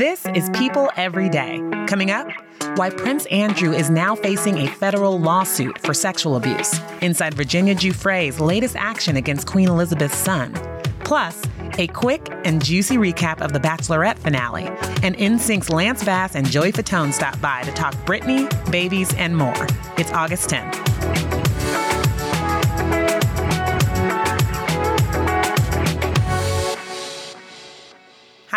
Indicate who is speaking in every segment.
Speaker 1: This is People Every Day. Coming up, why Prince Andrew is now facing a federal lawsuit for sexual abuse. Inside Virginia Giuffre's latest action against Queen Elizabeth's son. Plus, a quick and juicy recap of the Bachelorette finale. And NSYNC's Lance Bass and Joey Fatone stop by to talk Britney, babies, and more. It's August 10th.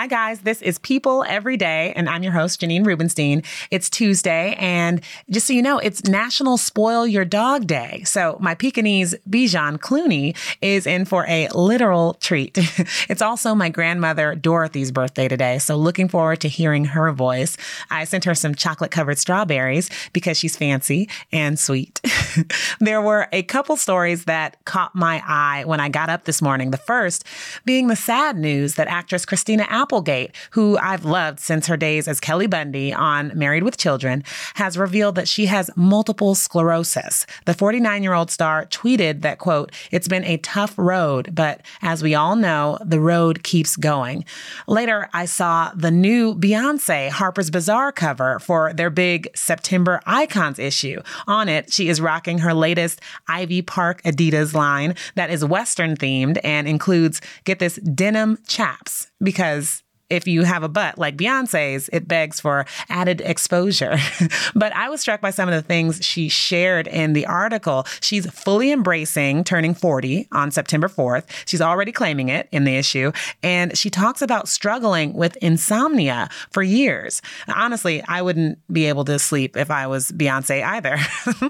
Speaker 1: Hi, guys. This is People Every Day, and I'm your host, Janine Rubenstein. It's Tuesday, and just so you know, it's National Spoil Your Dog Day. So my Pekingese Bijan Clooney is in for a literal treat. it's also my grandmother Dorothy's birthday today, so looking forward to hearing her voice. I sent her some chocolate covered strawberries because she's fancy and sweet. there were a couple stories that caught my eye when I got up this morning. The first being the sad news that actress Christina Apple Applegate, who I've loved since her days as Kelly Bundy on Married with Children, has revealed that she has multiple sclerosis. The 49 year old star tweeted that, quote, it's been a tough road, but as we all know, the road keeps going. Later, I saw the new Beyonce Harper's Bazaar cover for their big September Icons issue. On it, she is rocking her latest Ivy Park Adidas line that is Western themed and includes, get this, denim chaps because if you have a butt like Beyonce's, it begs for added exposure. but I was struck by some of the things she shared in the article. She's fully embracing turning 40 on September 4th. She's already claiming it in the issue. And she talks about struggling with insomnia for years. Honestly, I wouldn't be able to sleep if I was Beyonce either.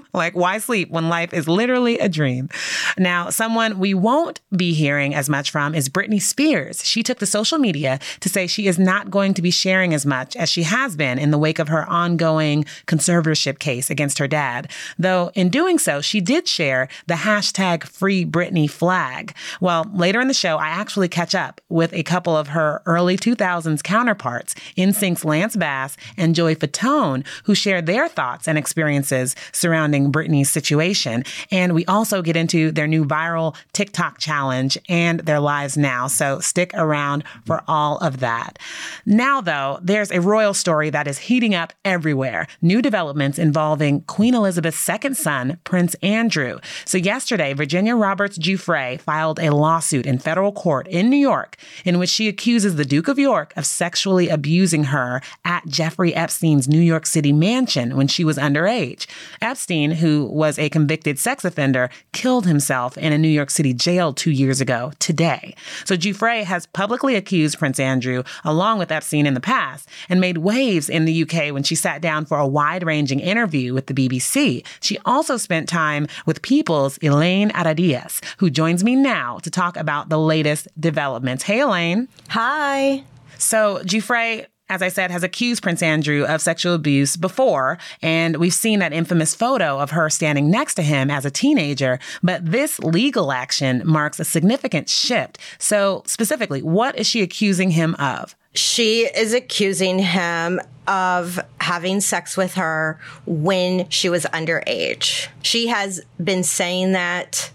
Speaker 1: like, why sleep when life is literally a dream? Now, someone we won't be hearing as much from is Britney Spears. She took to social media to say she is not going to be sharing as much as she has been in the wake of her ongoing conservatorship case against her dad. Though in doing so, she did share the hashtag Free Britney flag. Well, later in the show, I actually catch up with a couple of her early 2000s counterparts, NSYNC's Lance Bass and Joey Fatone, who share their thoughts and experiences surrounding Britney's situation. And we also get into their new viral TikTok challenge and their lives now. So stick around for all of that that. Now, though, there's a royal story that is heating up everywhere. New developments involving Queen Elizabeth's second son, Prince Andrew. So, yesterday, Virginia Roberts Giuffre filed a lawsuit in federal court in New York in which she accuses the Duke of York of sexually abusing her at Jeffrey Epstein's New York City mansion when she was underage. Epstein, who was a convicted sex offender, killed himself in a New York City jail two years ago today. So, Giuffre has publicly accused Prince Andrew along with Epstein in the past, and made waves in the UK when she sat down for a wide ranging interview with the BBC. She also spent time with People's Elaine Aradillas, who joins me now to talk about the latest developments. Hey, Elaine.
Speaker 2: Hi.
Speaker 1: So, Giuffre, as I said, has accused Prince Andrew of sexual abuse before, and we've seen that infamous photo of her standing next to him as a teenager. But this legal action marks a significant shift. So, specifically, what is she accusing him of?
Speaker 2: She is accusing him of having sex with her when she was underage. She has been saying that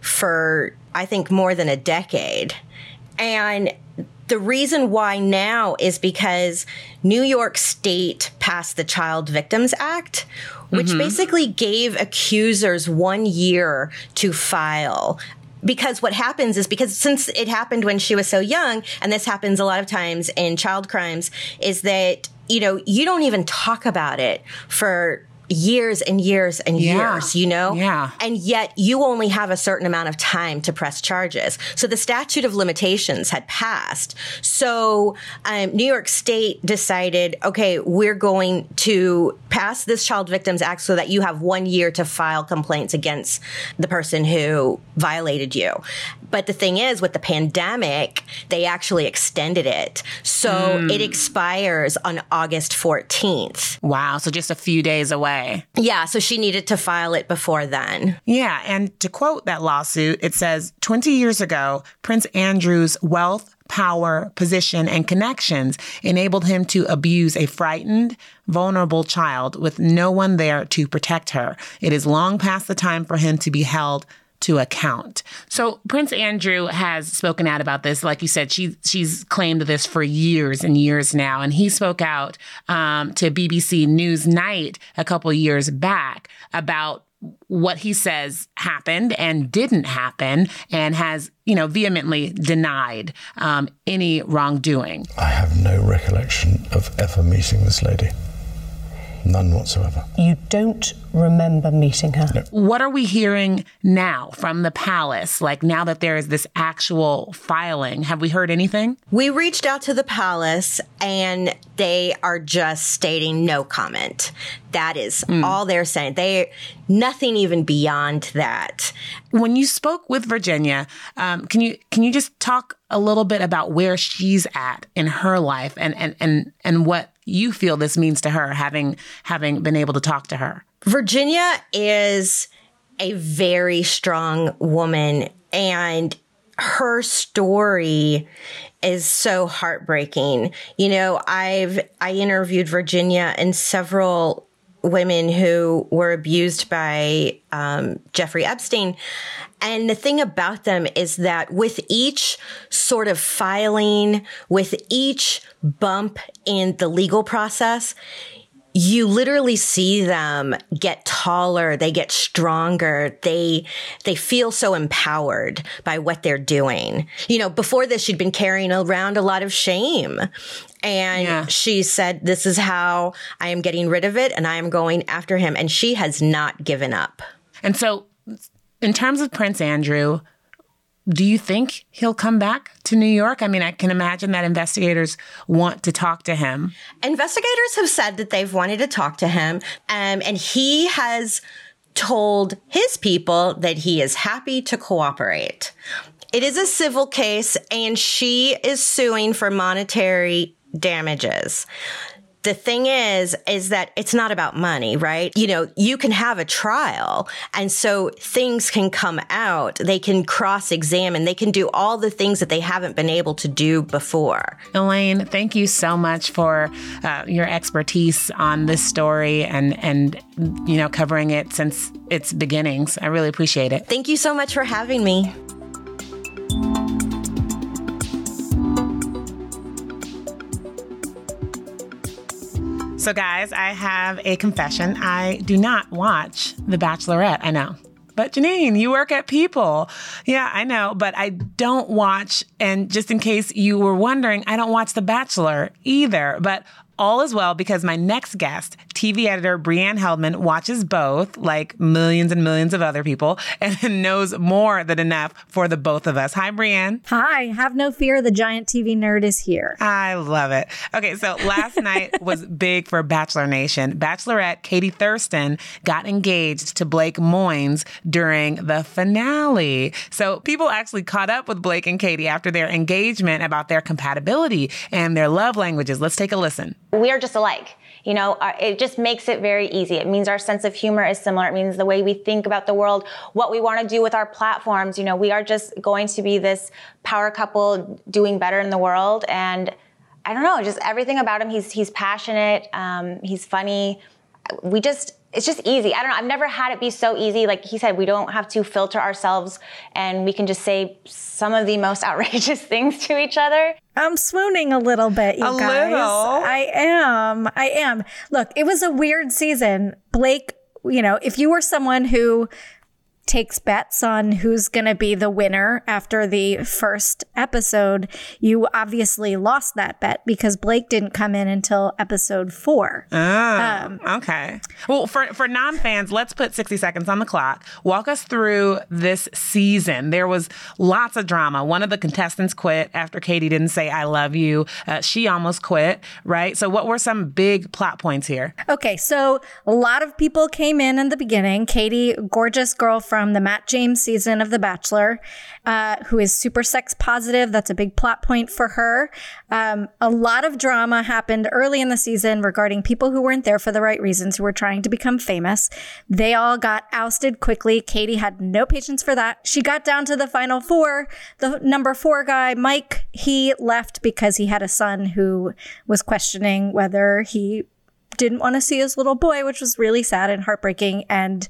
Speaker 2: for, I think, more than a decade. And the reason why now is because New York State passed the Child Victims Act, which mm-hmm. basically gave accusers one year to file because what happens is because since it happened when she was so young, and this happens a lot of times in child crimes, is that, you know, you don't even talk about it for years and years and
Speaker 1: Yeah.
Speaker 2: years, you know?
Speaker 1: Yeah.
Speaker 2: And yet you only have a certain amount of time to press charges. So the statute of limitations had passed. So um, New York State decided, okay, we're going to pass this Child Victims Act so that you have one year to file complaints against the person who violated you. But the thing is, with the pandemic, they actually extended it. So it expires on August 14th.
Speaker 1: Wow. So just a few days away.
Speaker 2: Yeah, so she needed to file it before then.
Speaker 1: Yeah. And to quote that lawsuit, it says 20 years ago, Prince Andrew's wealth, power, position, and connections enabled him to abuse a frightened, vulnerable child with no one there to protect her. It is long past the time for him to be held to account. So Prince Andrew has spoken out about this. Like you said, she she's claimed this for years and years now, and he spoke out um, to BBC News Night a couple years back about what he says happened and didn't happen, and has you know vehemently denied um, any wrongdoing.
Speaker 3: I have no recollection of ever meeting this lady. None whatsoever.
Speaker 4: You don't remember meeting her?
Speaker 1: What are we hearing now from the palace? Like now that there is this actual filing, have we heard anything?
Speaker 2: We reached out to the palace and they are just stating no comment. That is all they're saying. They nothing even beyond that.
Speaker 1: When you spoke with Virginia, um, can you can you just talk a little bit about where she's at in her life and and and and what you feel this means to her, having having been able to talk to her?
Speaker 2: Virginia is a very strong woman and her story is so heartbreaking. You know, I've I interviewed Virginia in several women who were abused by um, Jeffrey Epstein. And the thing about them is that with each sort of filing, with each bump in the legal process, you literally see them get taller they get stronger they they feel so empowered by what they're doing. You know before this she'd been carrying around a lot of shame. And
Speaker 1: Yeah.
Speaker 2: she said this is how i am getting rid of it and i am going after him. And she has not given up.
Speaker 1: And so, in terms of Prince Andrew, do you think he'll come back to New York? I mean, I can imagine that investigators want to talk to him.
Speaker 2: investigators have said that they've wanted to talk to him um, and he has told his people that he is happy to cooperate it is a civil case and she is suing for monetary damages the thing is is that it's not about money right you know you can have a trial and so things can come out they can cross examine they can do all the things that they haven't been able to do before
Speaker 1: Elaine, thank you so much for uh, your expertise on this story and and you know covering it since its beginnings. I really appreciate it.
Speaker 2: Thank you so much for having me.
Speaker 1: So, guys, I have a confession. I do not watch The Bachelorette. I know. But Janine, you work at People. Yeah, I know, but I don't watch. And just in case you were wondering, I don't watch The Bachelor either. But all is well because my next guest, TV editor Breanne Heldman, watches both, like millions and millions of other people, and knows more than enough for the both of us. Hi, Breanne.
Speaker 5: Hi, have no fear. The giant TV nerd is here.
Speaker 1: I love it. Okay, so last night was big for Bachelor Nation. Bachelorette Katie Thurston got engaged to Blake Moynes during the finale. So people actually caught up with Blake and Katie after their engagement about their compatibility and their love languages. Let's take a listen.
Speaker 6: We are just alike. You know, uh, it just makes it very easy. It means our sense of humor is similar. It means the way we think about the world, what we want to do with our platforms. You know, we are just going to be this power couple doing better in the world. And I don't know, just everything about him. He's he's passionate. Um, he's funny. We just it's just easy. I don't know. I've never had it be so easy. Like he said, we don't have to filter ourselves, and we can just say some of the most outrageous things to each other.
Speaker 5: I'm swooning a little bit, you
Speaker 1: A
Speaker 5: guys.
Speaker 1: little?
Speaker 5: I am. I am. Look, it was a weird season. Blake, you know, if you were someone who takes bets on who's going to be the winner after the first episode, you obviously lost that bet because Blake didn't come in until episode four.
Speaker 1: Oh, okay. Well, for, for non fans, let's put 60 seconds on the clock. Walk us through this season. There was lots of drama. One of the contestants quit after Katie didn't say, I love you. Uh, she almost quit, right? So, what were some big plot points here?
Speaker 5: Okay, so a lot of people came in in the beginning. Katie, gorgeous girl from the Matt James season of The Bachelor, uh, who is super sex positive. That's a big plot point for her. Um, a lot of drama happened early in the season regarding people who weren't there for the right reasons, who were trying to become famous. They all got ousted quickly. Katie had no patience for that. She got down to the final four. The number four guy, Mike, he left because he had a son who was questioning whether he didn't want to see his little boy, which was really sad and heartbreaking. And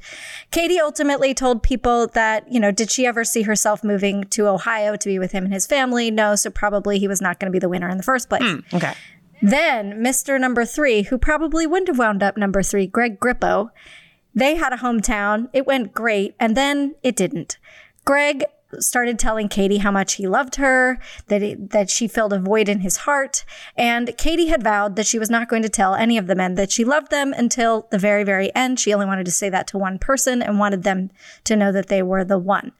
Speaker 5: Katie ultimately told people that, you know, did she ever see herself moving to Ohio to be with him and his family? No. So probably he was not going to be the winner in the first place.
Speaker 1: Hmm, okay.
Speaker 5: Then Mr. Number Three, who probably wouldn't have wound up number three, Greg Grippo, they had a hometown. It went great. And then it didn't. Greg started telling Katie how much he loved her, that it, that she filled a void in his heart, and Katie had vowed that she was not going to tell any of the men that she loved them until the very very end. She only wanted to say that to one person and wanted them to know that they were the one.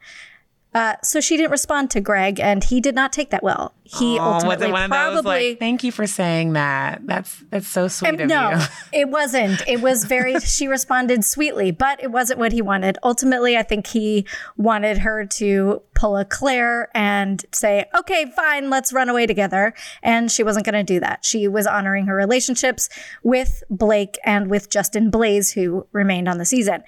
Speaker 5: Uh, so she didn't respond to Greg, and he did not take that well. He
Speaker 1: Oh, was
Speaker 5: ultimately
Speaker 1: it one of those
Speaker 5: probably
Speaker 1: like, thank you for saying that? That's that's so sweet of
Speaker 5: no,
Speaker 1: you.
Speaker 5: it wasn't. It was very, she responded sweetly, but it wasn't what he wanted. Ultimately, I think he wanted her to pull a Clare and say, okay, fine, let's run away together. And she wasn't going to do that. She was honoring her relationships with Blake and with Justin Glaze, who remained on the season.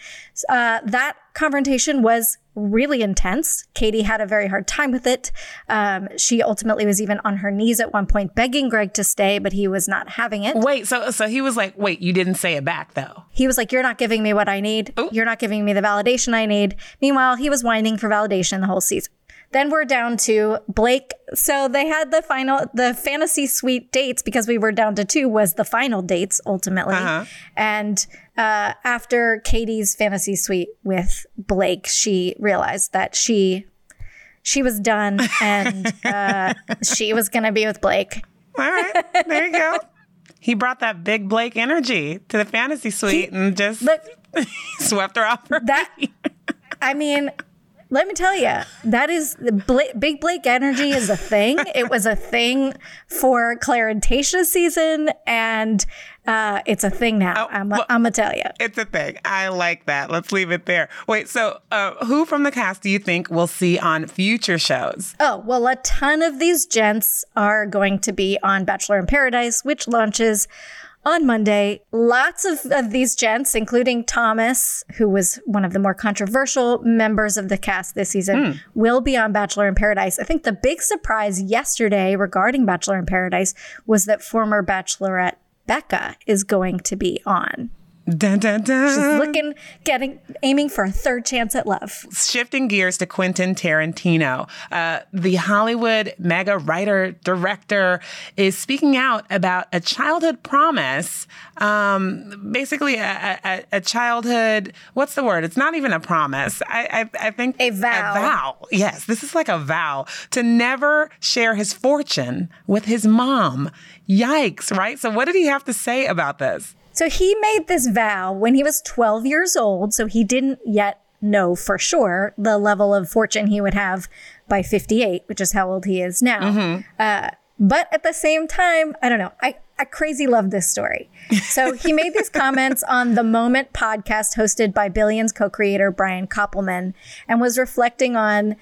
Speaker 5: Uh, that confrontation was really intense. Katie had a very hard time with it. Um, she ultimately was even on her knees at one point begging Greg to stay, but he was not having it.
Speaker 1: Wait, so so he was like, wait, you didn't say it back though.
Speaker 5: He was like, You're not giving me what I need.
Speaker 1: Oh.
Speaker 5: You're not giving me the validation I need. Meanwhile, he was whining for validation the whole season. Then we're down to Blake. So they had the final, the fantasy suite dates because we were down to two was the final dates ultimately.
Speaker 1: Uh-huh.
Speaker 5: And uh, after Katie's fantasy suite with Blake, she realized that she she was done and uh, she was gonna be with Blake.
Speaker 1: All right, there you go. He brought that big Blake energy to the fantasy suite and just
Speaker 5: Look,
Speaker 1: swept her off her
Speaker 5: that
Speaker 1: feet.
Speaker 5: I mean, let me tell you, that is the Bla- Big Blake energy is a thing. it was a thing for Tayshia's season, and uh, it's a thing now.
Speaker 1: Oh,
Speaker 5: I'm,
Speaker 1: well-
Speaker 5: I'm gonna tell you.
Speaker 1: It's a thing. I like that. Let's leave it there. Wait, so uh, who from the cast do you think we'll see on future shows?
Speaker 5: Oh, well, a ton of these gents are going to be on Bachelor in Paradise, which launches on Monday. Lots of, of these gents, including Thomas, who was one of the more controversial members of the cast this season, will be on Bachelor in Paradise. I think the big surprise yesterday regarding Bachelor in Paradise was that former Bachelorette Becca is going to be on.
Speaker 1: Dun, dun, dun.
Speaker 5: She's looking, getting, aiming for a third chance at love.
Speaker 1: Shifting gears to Quentin Tarantino, uh, the Hollywood mega writer director is speaking out about a childhood promise. Um, basically, a, a, a childhood. What's the word? It's not even a promise. I, I, I think
Speaker 5: A vow.
Speaker 1: A vow. Yes, this is like a vow to never share his fortune with his mom. Yikes! Right. So, what did he have to say about this?
Speaker 5: So he made this vow when he was 12 years old. So he didn't yet know for sure the level of fortune he would have by 58, which is how old he is now. Uh, but at the same time, I don't know. I, I crazy love this story. So he made these comments on the Moment podcast hosted by Billions co creator Brian Koppelman and was reflecting on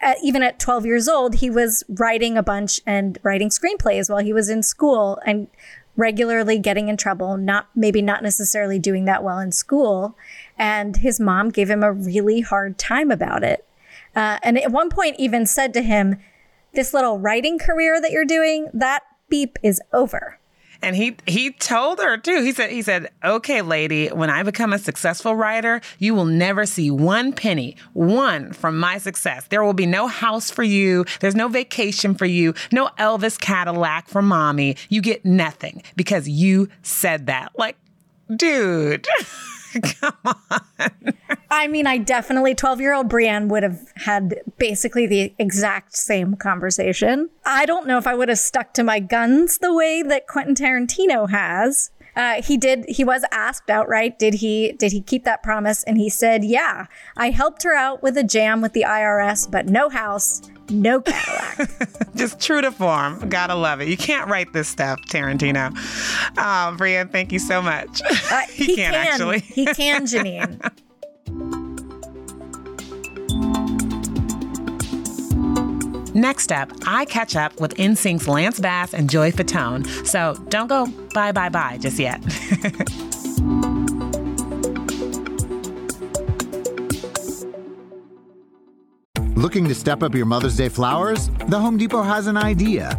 Speaker 5: at, even at 12 years old, he was writing a bunch and writing screenplays while he was in school and regularly getting in trouble, not maybe not necessarily doing that well in school. And his mom gave him a really hard time about it. Uh, and at one point, even said to him, This little writing career that you're doing, that beep is over.
Speaker 1: And he he told her too. He said he said, "Okay, lady, when I become a successful writer, you will never see one penny, one from my success. There will be no house for you. There's no vacation for you. No Elvis Cadillac for mommy. You get nothing because you said that." Like, dude. Come on.
Speaker 5: I mean, I definitely, 12 year old Breanne would have had basically the exact same conversation. I don't know if I would have stuck to my guns the way that Quentin Tarantino has. Uh, he did. He was asked outright, did he did he keep that promise? And he said, "Yeah, I helped her out with a jam with the IRS, but no house, no Cadillac."
Speaker 1: Just true to form. Gotta love it. You can't write this stuff, Tarantino. Oh, Breanne, thank you so much.
Speaker 5: Uh,
Speaker 1: he,
Speaker 5: he
Speaker 1: can,
Speaker 5: can
Speaker 1: actually.
Speaker 5: he can, Janine.
Speaker 1: Next up, I catch up with NSYNC's Lance Bass and Joey Fatone. So don't go bye bye bye just yet.
Speaker 7: Looking to step up your Mother's Day flowers? The Home Depot has an idea.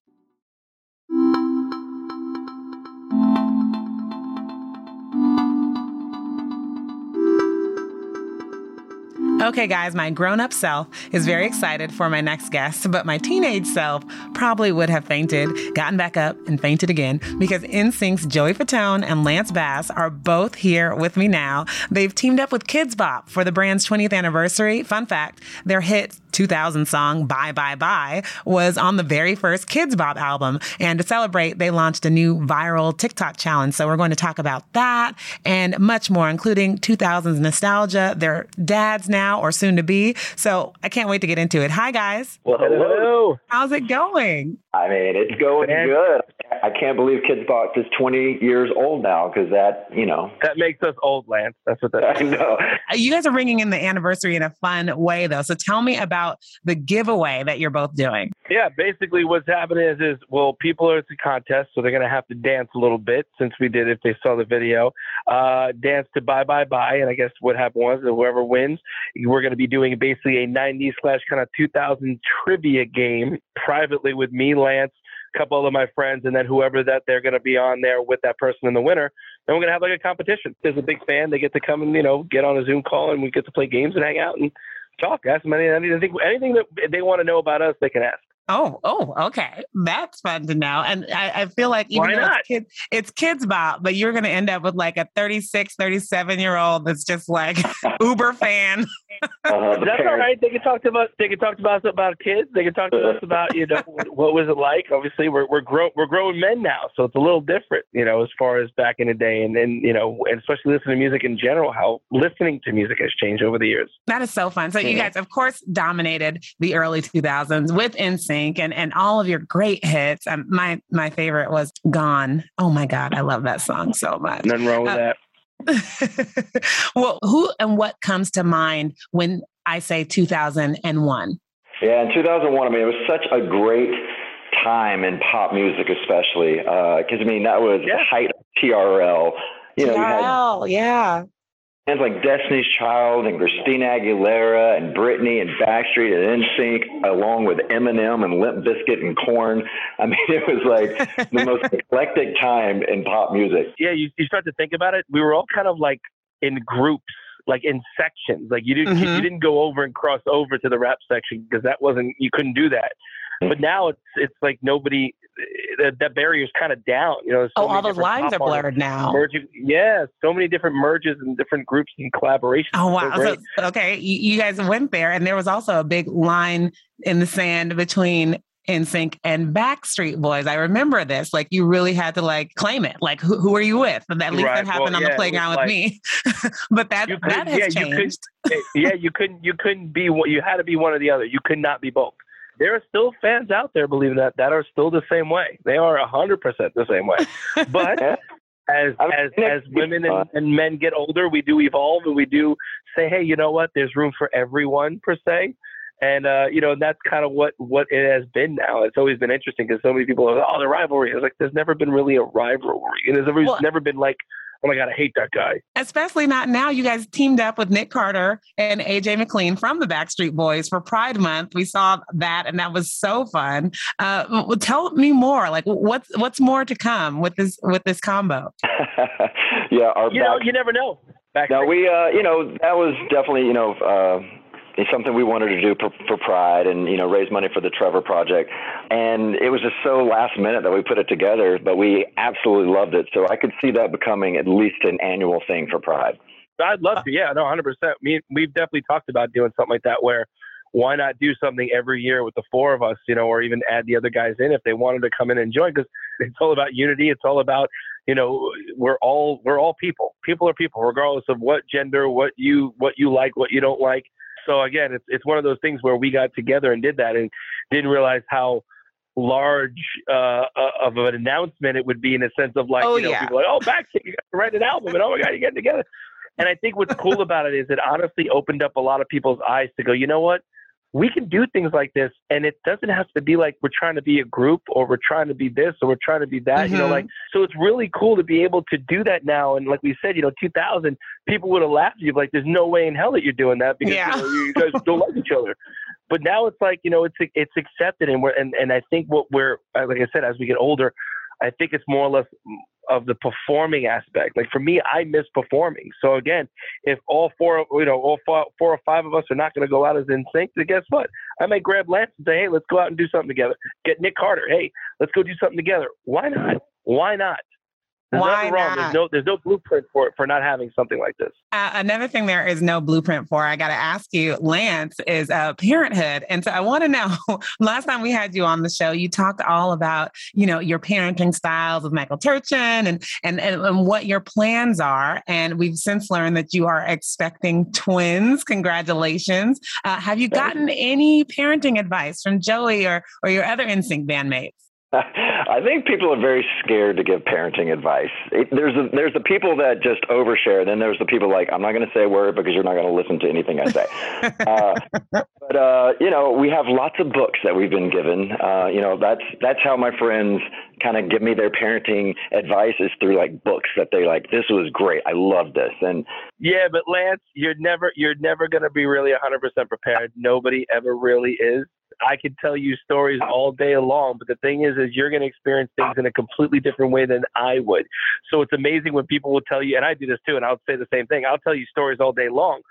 Speaker 1: Okay, guys, my grown up self is very excited for my next guest, but my teenage self probably would have fainted, gotten back up, and fainted again because NSYNC's Joey Fatone and Lance Bass are both here with me now. They've teamed up with Kidz Bop for the brand's 20th anniversary. Fun fact their hit 2000 song Bye Bye Bye was on the very first Kidz Bop album. And to celebrate, they launched a new viral TikTok challenge. So we're going to talk about that and much more, including 2000s nostalgia. They're dads now or soon to be. So I can't wait to get into it. Hi, guys.
Speaker 8: Well, hello.
Speaker 1: How's it going?
Speaker 8: I mean, it's going good. I can't believe Kidz Bop is 20 years old now because that, you know.
Speaker 9: That makes us old, Lance. That's what that
Speaker 8: I know.
Speaker 1: You guys are ringing in the anniversary in a fun way, though. So tell me about the giveaway that you're both doing.
Speaker 9: Yeah, basically what's happening is, is well, people are at the contest, so they're going to have to dance a little bit since we did, if they saw the video, uh, dance to Bye Bye Bye. And I guess what happened was that whoever wins, we're going to be doing basically a 90s slash kind of 2000 trivia game privately with me, Lance, a couple of my friends, and then whoever that they're going to be on there with that person in the winner. Then we're going to have like a competition. There's a big fan. They get to come and, you know, get on a Zoom call and we get to play games and hang out and talk. Ask them anything, anything, anything that they want to know about us, they can ask.
Speaker 1: Oh, oh, okay. That's fun to know. And I, I feel like even
Speaker 9: Why
Speaker 1: though
Speaker 9: not?
Speaker 1: it's kids, it's Kidz Bop, but you're going to end up with like a 36, 37 year old that's just like uber fan.
Speaker 8: Uh,
Speaker 9: That's all
Speaker 8: parents-
Speaker 9: right. They can talk to us. They can talk to us about kids. They can talk to us about you know what was it like. Obviously, we're we're grown we're grown men now, so it's a little different, you know, as far as back in the day, and then you know, and especially listening to music in general, how listening to music has changed over the years.
Speaker 1: That is so fun. So you guys, of course, dominated the early 2000s with NSYNC and, and all of your great hits. Um, my my favorite was Gone. Oh my God, I love that song so much.
Speaker 9: Nothing wrong with
Speaker 1: Uh,
Speaker 9: that.
Speaker 1: well, who and what comes to mind when I say 2001?
Speaker 8: Yeah, in 2001, I mean, it was such a great time in pop music, especially uh, because I mean that was
Speaker 9: Yeah.
Speaker 8: the height of TRL. You know, you had
Speaker 1: TRL, yeah.
Speaker 8: Bands like Destiny's Child and Christina Aguilera and Britney and Backstreet and NSYNC, along with Eminem and Limp Bizkit and Korn. I mean, it was like the most eclectic time in pop music.
Speaker 9: Yeah, you you start to think about it. We were all kind of like in groups. Like in sections, like you didn't
Speaker 1: Mhm.
Speaker 9: you didn't go over and cross over to the rap section because that wasn't you couldn't do that. But now it's it's like nobody that, that is kind of down. You know, so
Speaker 1: Oh, all those lines are blurred now.
Speaker 9: merging. Yeah, so many different merges and different groups and collaborations.
Speaker 1: Oh wow! So, okay, you, you guys went there, and there was also a big line in the sand between NSYNC and Backstreet Boys. I remember this. Like you really had to like claim it. Like who, who are you with? And at least
Speaker 9: Right,
Speaker 1: that happened
Speaker 9: well,
Speaker 1: on
Speaker 9: yeah,
Speaker 1: the playground with
Speaker 9: was
Speaker 1: me. but that that has
Speaker 9: yeah, you could-
Speaker 1: changed.
Speaker 9: Eh, yeah, you couldn't you couldn't be what you had to be one or the other. You could not be both. There are still fans out there, believe that, that are still the same way. They are hundred percent the same way. But as as as women and,
Speaker 8: uh,
Speaker 9: and men get older, we do evolve and we do say, hey, you know what? There's room for everyone per se. And uh, you know, and that's kind of what what it has been now. It's always been interesting because so many people are, oh, the rivalry. It's like there's never been really a rivalry, and there's
Speaker 1: Well-
Speaker 9: never been like oh my god, I hate that guy.
Speaker 1: Especially not now. You guys teamed up with Nick Carter and AJ McLean from the Backstreet Boys for Pride Month. We saw that, and that was so fun. Uh, tell me more. Like, what's what's more to come with this with this combo?
Speaker 8: yeah, our
Speaker 9: you know, you never know.
Speaker 8: Backstreet. No, we, uh, you know, that was definitely, you know. Uh, it's something we wanted to do for, for Pride and you know raise money for the Trevor Project, and it was just so last minute that we put it together. But we absolutely loved it, so I could see that becoming at least an annual thing for Pride.
Speaker 9: I'd love to. Yeah, no, 100. percent Me, we've definitely talked about doing something like that. Where why not do something every year with the four of us, you know, or even add the other guys in if they wanted to come in and join? Because it's all about unity. It's all about you know we're all we're all people. People are people, regardless of what gender, what you what you like, what you don't like so again, it's it's one of those things where we got together and did that, and didn't realize how large uh, uh of an announcement it would be in a sense of like, oh, you know, yeah. people like, oh, back you got to write an album, and oh my god, you're getting together. And I think what's cool about it is it honestly opened up a lot of people's eyes to go, you know what? We can do things like this and it doesn't have to be like we're trying to be a group or we're trying to be this or we're trying to be that mm-hmm. you know mm-hmm. like so it's really cool to be able to do that now and like we said you know 2000 people would have laughed at you like there's no way in hell that you're doing that because yeah. you, know, you guys don't like each other but now it's like you know it's it's accepted and we're and, and i think what we're like i said as we get older i think it's more or less of the performing aspect. Like for me, I miss performing. So again, if all four, you know, all four, four or five of us are not going to go out as in sync, then guess what? I may grab Lance and say, hey, let's go out and do something together. Get Nick Carter. Hey, let's go do something together. Why not? Why not? There's
Speaker 1: Why
Speaker 9: wrong.
Speaker 1: Not?
Speaker 9: There's no there's no blueprint for for not having something like this.
Speaker 1: Uh, another thing there is no blueprint for. I got to ask you, Lance, is uh, parenthood, and so I want to know. last time we had you on the show, you talked all about you know your parenting styles with Michael Turchin and and and, and what your plans are. And we've since learned that you are expecting twins. Congratulations! Uh, have you gotten any parenting advice from Joey or or your other NSYNC bandmates?
Speaker 8: I think people are very scared to give parenting advice. It, there's a, there's the people that just overshare. And then there's the people like I'm not going to say a word because you're not going to listen to anything I say. uh, but uh, you know, we have lots of books that we've been given. Uh, you know, that's that's how my friends kind of give me their parenting advice is through like books that they like. This was great. I love this. And
Speaker 9: yeah, but Lance, you're never you're never going to be really 100% prepared. Nobody ever really is. I could tell you stories all day long, but the thing is, is you're going to experience things in a completely different way than I would. So it's amazing when people will tell you, and I do this too, and I'll say the same thing. I'll tell you stories all day long,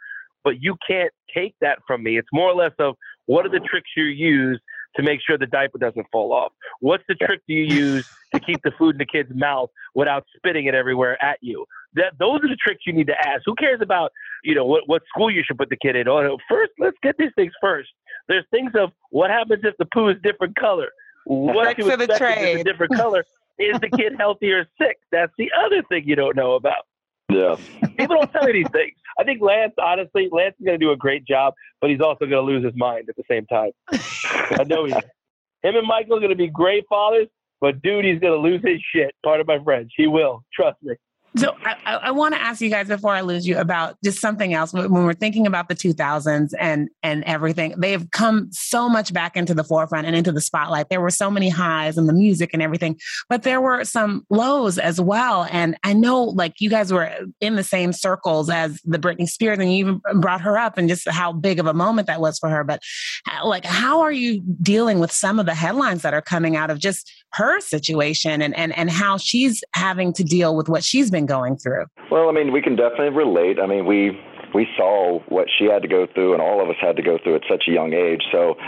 Speaker 9: but you can't take that from me. It's more or less of what are the tricks you use to make sure the diaper doesn't fall off? What's the trick do you use to keep the food in the kid's mouth without spitting it everywhere at you? That those are the tricks you need to ask. Who cares about you know what what school you should put the kid in? Oh, first let's get these things first. There's things of what happens if the poo is different color. What you expect if it's a different color? Is the kid healthy or sick? That's the other thing you don't know about.
Speaker 8: Yeah.
Speaker 9: People don't tell you these things. I think Lance, honestly, Lance is going to do a great job, but he's also going to lose his mind at the same time. I know he. Him and Michael are going to be great fathers, but dude, he's going to lose his shit. Part of my friends, he will. Trust me.
Speaker 1: So I, I want to ask you guys before I lose you about just something else. When we're thinking about the 2000s and and everything, they have come so much back into the forefront and into the spotlight. There were so many highs in the music and everything, but there were some lows as well. And I know, like you guys were in the same circles as the Britney Spears, and you even brought her up, and just how big of a moment that was for her. But uh, like, how are you dealing with some of the headlines that are coming out of just her situation and and and how she's having to deal with what she's been been going through?
Speaker 8: Well, I mean, we can definitely relate. I mean, we we saw what she had to go through, and all of us had to go through at such a young age. So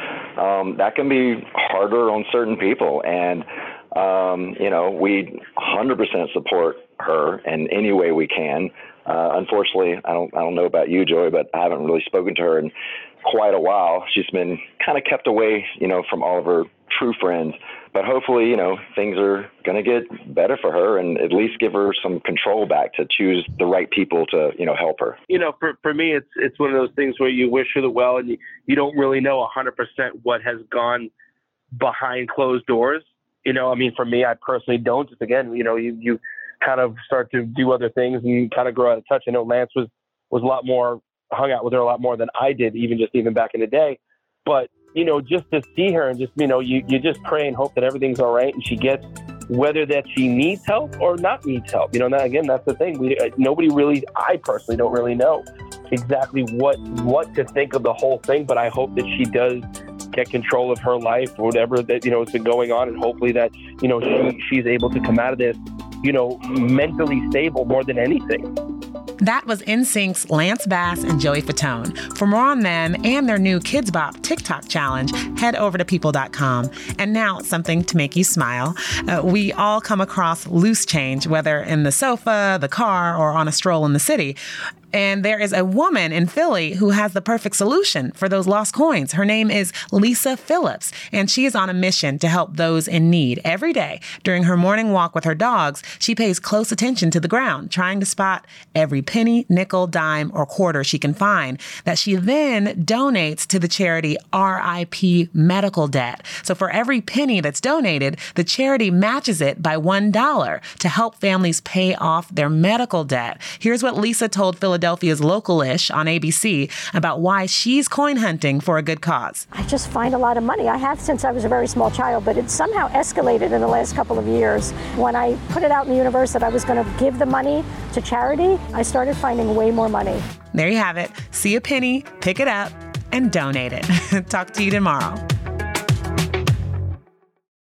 Speaker 8: um, that can be harder on certain people, and um, you know, we 100% support her in any way we can. Uh, unfortunately, I don't I don't know about you, Joey, but I haven't really spoken to her in quite a while. She's been kind of kept away, you know, from all of her true friends but hopefully, you know, things are going to get better for her and at least give her some control back to choose the right people to, you know, help her.
Speaker 9: You know, for, for me, it's, it's one of those things where you wish her the well and you, you don't really know 100% what has gone behind closed doors. You know, I mean, for me, I personally don't. Just again, you know, you, you kind of start to do other things and you kind of grow out of touch. I know Lance was, was a lot more, hung out with her a lot more than I did, even just even back in the day. But you know, just to see her and just, you know, you, you just pray and hope that everything's all right and she gets whether that she needs help or not needs help. You know, now again, that's the thing. We uh, nobody really, I personally don't really know exactly what what to think of the whole thing, but I hope that she does get control of her life or whatever that you know has been going on, and hopefully that you know she she's able to come out of this, you know, mentally stable more than anything.
Speaker 1: That was NSYNC's Lance Bass and Joey Fatone. For more on them and their new Kidz Bop TikTok challenge, head over to people.com. And now, something to make you smile. Uh, we all come across loose change, whether in the sofa, the car, or on a stroll in the city. And there is a woman in Philly who has the perfect solution for those lost coins. Her name is Lisa Phillips, and she is on a mission to help those in need. Every day during her morning walk with her dogs, she pays close attention to the ground, trying to spot every penny, nickel, dime, or quarter she can find that she then donates to the charity RIP Medical Debt. So for every penny that's donated, the charity matches it by $1 to help families pay off their medical debt. Here's what Lisa told Philadelphia Philadelphia's Localish on ABC about why she's coin hunting for a good cause.
Speaker 10: I just find a lot of money. I have since I was a very small child, but it somehow escalated in the last couple of years. When I put it out in the universe that I was going to give the money to charity, I started finding way more money.
Speaker 1: There you have it. See a penny, pick it up, and donate it. Talk to you tomorrow.